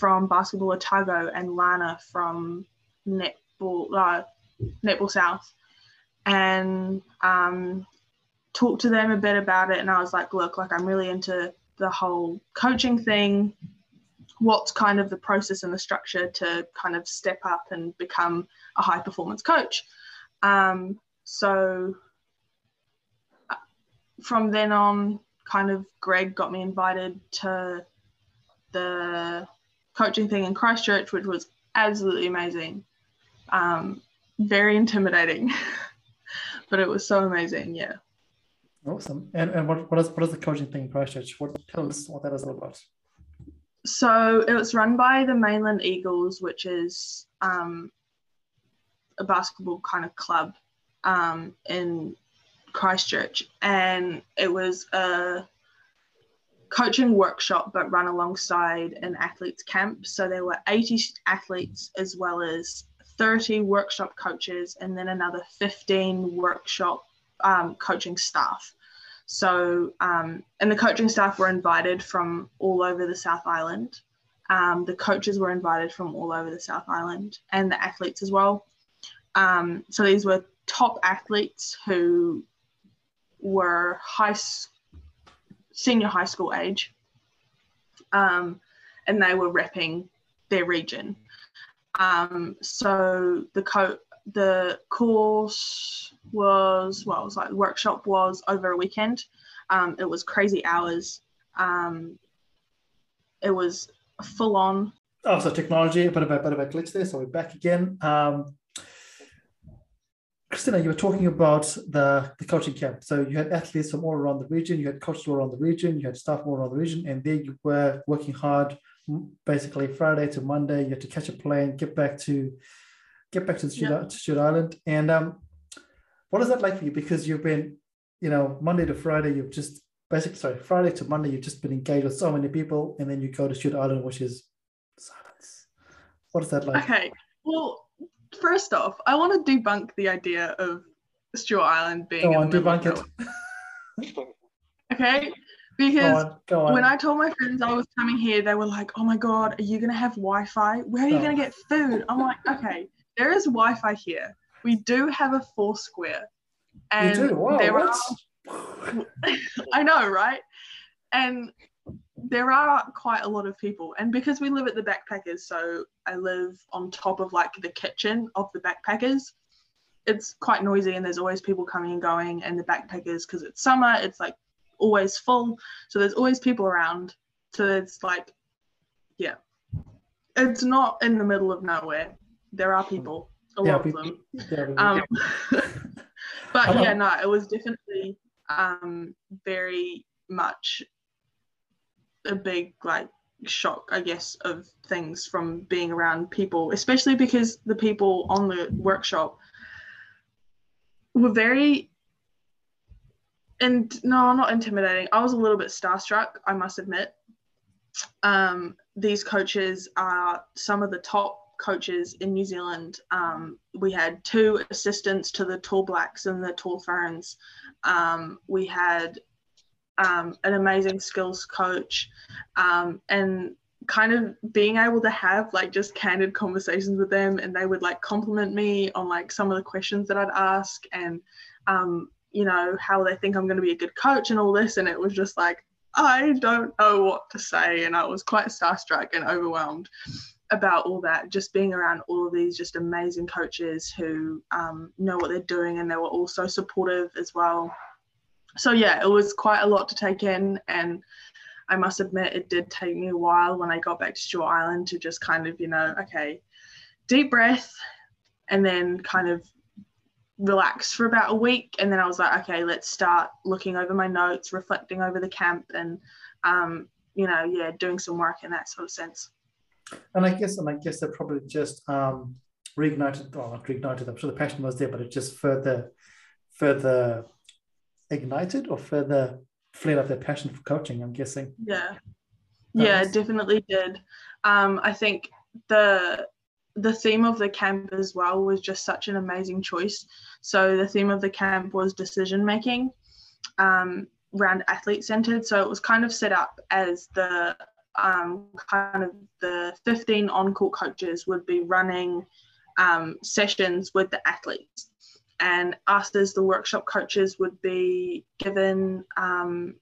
from basketball otago and lana from netball uh, netball south. And um, talked to them a bit about it and i was like look like i'm really into the whole coaching thing what's kind of the process and the structure to kind of step up and become a high performance coach. Um, so uh, from then on kind of greg got me invited to the coaching thing in christchurch which was absolutely amazing. Um, very intimidating [LAUGHS] but it was so amazing yeah Awesome. And, and what, what, is, what is the coaching thing in Christchurch? What, tell us what that is all about. So it was run by the Mainland Eagles, which is um, a basketball kind of club um, in Christchurch. And it was a coaching workshop, but run alongside an athletes camp. So there were 80 athletes as well as 30 workshop coaches, and then another 15 workshop um, coaching staff. So, um, and the coaching staff were invited from all over the South Island. Um, the coaches were invited from all over the South Island and the athletes as well. Um, so these were top athletes who were high, senior high school age, um, and they were repping their region. Um, so the co- the course was well, it was like the workshop was over a weekend. Um, it was crazy hours. Um, it was full on. Oh, so technology, a bit of a bit of a glitch there. So we're back again. Um, Christina, you were talking about the, the coaching camp. So you had athletes from all around the region, you had coaches from all around the region, you had staff from all around the region, and there you were working hard basically Friday to Monday. You had to catch a plane, get back to get back to Stewart, yeah. Island. And um, what is that like for you? Because you've been, you know, Monday to Friday, you've just basically, sorry, Friday to Monday, you've just been engaged with so many people, and then you go to Stewart Island, which is silence. What is that like? Okay. Well, first off, I want to debunk the idea of Stewart Island being. Go on, debunk it. [LAUGHS] okay. Because go on, go on. when I told my friends I was coming here, they were like, "Oh my god, are you gonna have Wi-Fi? Where are you gonna get food?" I'm like, "Okay, there is Wi-Fi here. We do have a Four Square. And you do? Wow, there what? are [LAUGHS] I know, right? And there are quite a lot of people. And because we live at the backpackers, so I live on top of like the kitchen of the backpackers, it's quite noisy and there's always people coming and going. And the backpackers, because it's summer, it's like always full. So there's always people around. So it's like, yeah, it's not in the middle of nowhere. There are people, a yeah, lot people, of them. [LAUGHS] Yeah, um, [LAUGHS] but yeah, no, it was definitely um, very much a big like shock, I guess, of things from being around people, especially because the people on the workshop were very and no, not intimidating. I was a little bit starstruck, I must admit. Um, these coaches are some of the top coaches in New Zealand. Um, we had two assistants to the Tall Blacks and the Tall Ferns. Um, we had um, an amazing skills coach, um, and kind of being able to have like just candid conversations with them, and they would like compliment me on like some of the questions that I'd ask, and um, you know how they think I'm going to be a good coach and all this, and it was just like I don't know what to say, and I was quite starstruck and overwhelmed about all that just being around all of these just amazing coaches who um, know what they're doing and they were also supportive as well so yeah, it was quite a lot to take in, and I must admit it did take me a while when I got back to Stewart Island to just kind of you know okay, deep breath, and then kind of relax for about a week, and then I was like okay, let's start looking over my notes, reflecting over the camp, and um, you know yeah, doing some work in that sort of sense. And I guess, and I guess that probably just um, reignited, or not reignited. I'm sure the passion was there, but it just further, further ignited or further flared up their passion for coaching i'm guessing. Yeah. Yeah definitely did. Um, i think the the theme of the camp as well was just such an amazing choice. So the theme of the camp was decision making um, around athlete centered. So it was kind of set up as the um, kind of the 15 on-court coaches would be running um, sessions with the athletes. And us as the workshop coaches would be given um,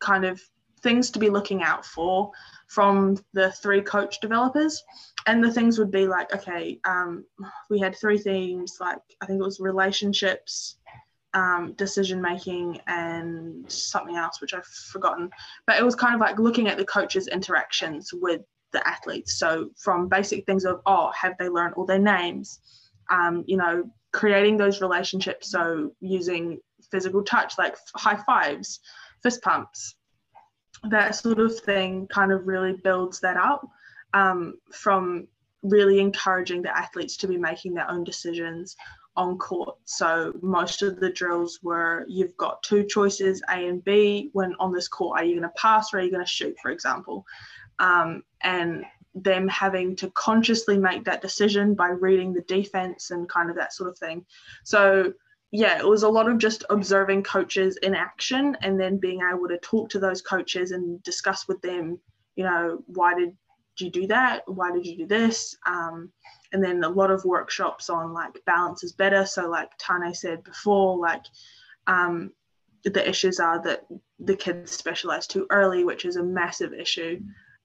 kind of things to be looking out for from the three coach developers. And the things would be like okay um, we had three themes like i think it was relationships um, decision making and something else which i've forgotten. But it was kind of like looking at the coaches interactions with the athletes. So from basic things of oh have they learned all their names? Um, you know creating those relationships. So using physical touch, like high fives, fist pumps, that sort of thing kind of really builds that up um, from really encouraging the athletes to be making their own decisions on court. So most of the drills were you've got two choices, A and B. When on this court, are you going to pass or are you going to shoot, for example? Um, and them having to consciously make that decision by reading the defense and kind of that sort of thing. So, yeah, it was a lot of just observing coaches in action and then being able to talk to those coaches and discuss with them, you know, why did you do that? Why did you do this? Um, and then a lot of workshops on like balance is better. So, like Tane said before, like um, the issues are that the kids specialize too early, which is a massive issue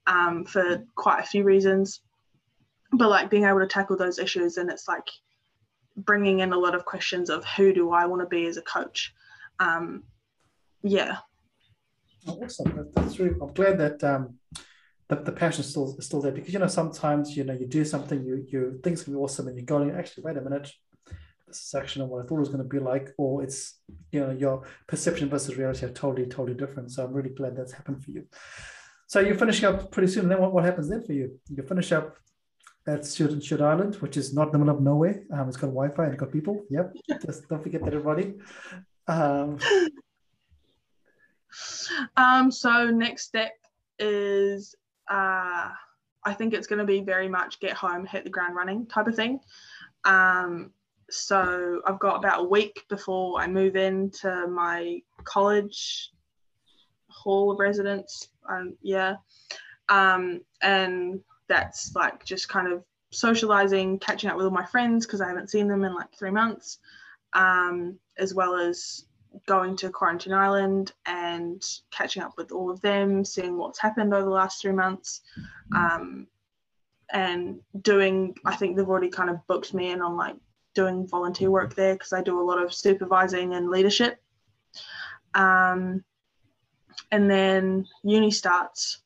um, for quite a few reasons. But like being able to tackle those issues, and it's like bringing in a lot of questions of who do I want to be as a coach. Um, yeah. Oh, awesome. That's really. I'm glad that um, the, the passion is still is still there because you know sometimes you know you do something you you things can be awesome and you're going actually wait a minute this is actually not what I thought it was going to be like or it's you know your perception versus reality are totally totally different. So I'm really glad that's happened for you. So you're finishing up pretty soon. Then what, what happens then for you? You finish up at Stewart, Stewart Island, which is not in the middle of nowhere. Um, it's got Wi-Fi and it's got people. Yep. [LAUGHS] Just don't forget that, everybody. Um, [LAUGHS] um, so next step is uh, I think it's going to be very much get home, hit the ground running type of thing. Um, so I've got about a week before I move into my college hall of residence um, yeah um, and that's like just kind of socializing, catching up with all my friends because I haven't seen them in like three months, um, as well as going to Quarantine Island and catching up with all of them, seeing what's happened over the last three months, um, and doing. I think they've already kind of booked me in on like doing volunteer work there because I do a lot of supervising and leadership. Um, and then uni starts.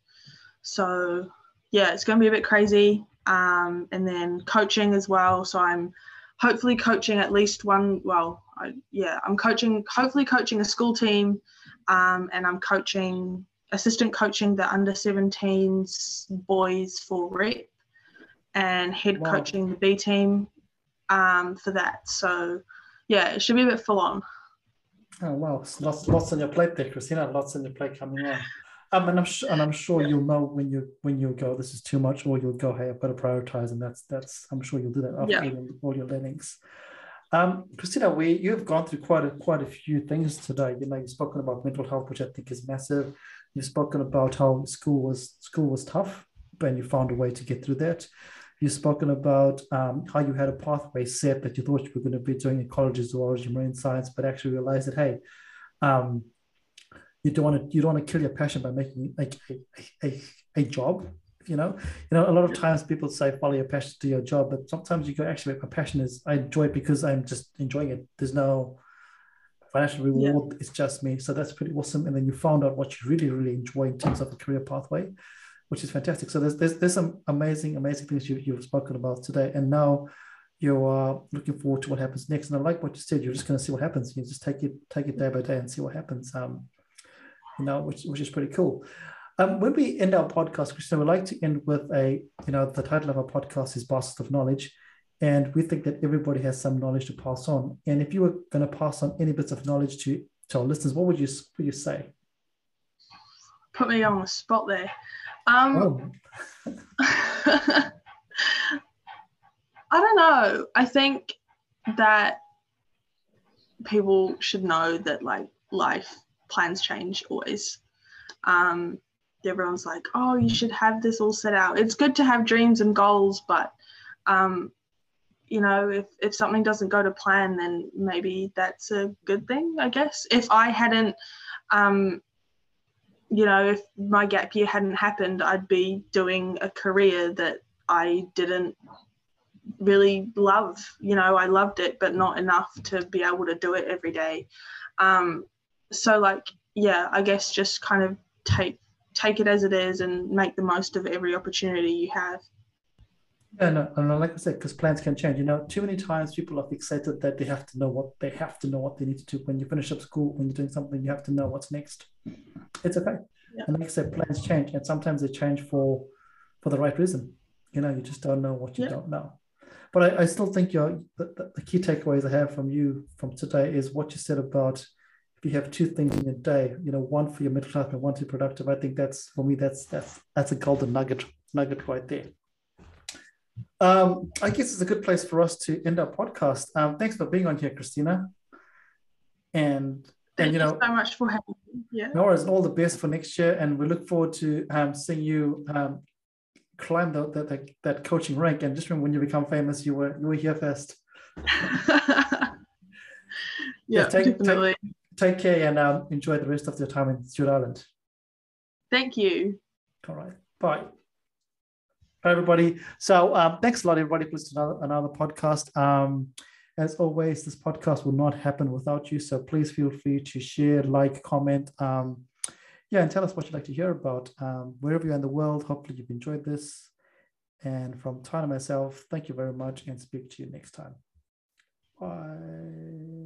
So yeah, it's going to be a bit crazy. Um, and then coaching as well. So I'm hopefully coaching at least one. Well, I, yeah, I'm coaching. Hopefully coaching a school team, um, and I'm coaching assistant coaching the under 17s boys for rep, and head wow. coaching the B team um, for that. So yeah, it should be a bit full on. Oh wow, lots lots on your plate there, Christina. Lots on your plate coming on. Um, and I'm sure, and I'm sure you'll know when you when you go, this is too much, or you'll go, hey, I've got to prioritize, and that's that's. I'm sure you'll do that after yeah. all your learnings. Um, Christina, we you've gone through quite a quite a few things today. You know, you've spoken about mental health, which I think is massive. You've spoken about how school was school was tough, but you found a way to get through that. You've spoken about um, how you had a pathway set that you thought you were going to be doing in college ecology, zoology, marine science, but actually realized that hey, um, you don't want to you don't want to kill your passion by making like a, a, a job. You know, you know, a lot of times people say follow your passion to your job, but sometimes you go actually my passion is I enjoy it because I'm just enjoying it. There's no financial reward. Yeah. It's just me. So that's pretty awesome. And then you found out what you really, really enjoy in terms of a career pathway which is fantastic. So there's there's, there's some amazing amazing things you, you've spoken about today, and now you are looking forward to what happens next. And I like what you said. You're just going to see what happens. You just take it take it day by day and see what happens. Um, you know, which which is pretty cool. Um, when we end our podcast, Christian, we like to end with a, you know, the title of our podcast is Basket of Knowledge. And we think that everybody has some knowledge to pass on. And if you were going to pass on any bits of knowledge to, to our listeners, what would you, what would you say? Put me on the spot there. Um, oh. [LAUGHS] I don't know. I think that people should know that like life plans change always. Um, everyone's like, oh, you should have this all set out. It's good to have dreams and goals, but um, you know, if if something doesn't go to plan, then maybe that's a good thing, I guess. If I hadn't um, you know, if my gap year hadn't happened, I'd be doing a career that I didn't really love. You know, I loved it, but not enough to be able to do it every day. Um, so, like, yeah, I guess just kind of take take it as it is and make the most of every opportunity you have. Yeah, no, no, like I said, because plans can change. You know, too many times people are fixated that they have to know what they have to know what they need to do. When you finish up school, when you're doing something, you have to know what's next. It's okay. Yeah. And like I said, plans change, and sometimes they change for for the right reason. You know, you just don't know what you yeah. don't know. But I, I still think your the, the key takeaways I have from you from today is what you said about you have two things in a day, you know, one for your mental health and one to productive. I think that's for me, that's that's that's a golden nugget nugget right there. Um, I guess it's a good place for us to end our podcast. Um, thanks for being on here, Christina. And Thank and you, you know, so much for having me. Yeah. No worries, all the best for next year, and we look forward to um, seeing you um, climb the, the, the, that coaching rank. And just remember, when you become famous, you were you were here first. yeah, [LAUGHS] yeah, take, definitely. Take, take care and um, enjoy the rest of your time in Stewart Island. Thank you. All right. Bye. Hi, everybody. So um, thanks a lot, everybody, for listening to another, another podcast. Um, as always, this podcast will not happen without you. So please feel free to share, like, comment. Um, yeah, and tell us what you'd like to hear about. Um, wherever you're in the world, hopefully you've enjoyed this. And from Tyler myself, thank you very much and speak to you next time. Bye.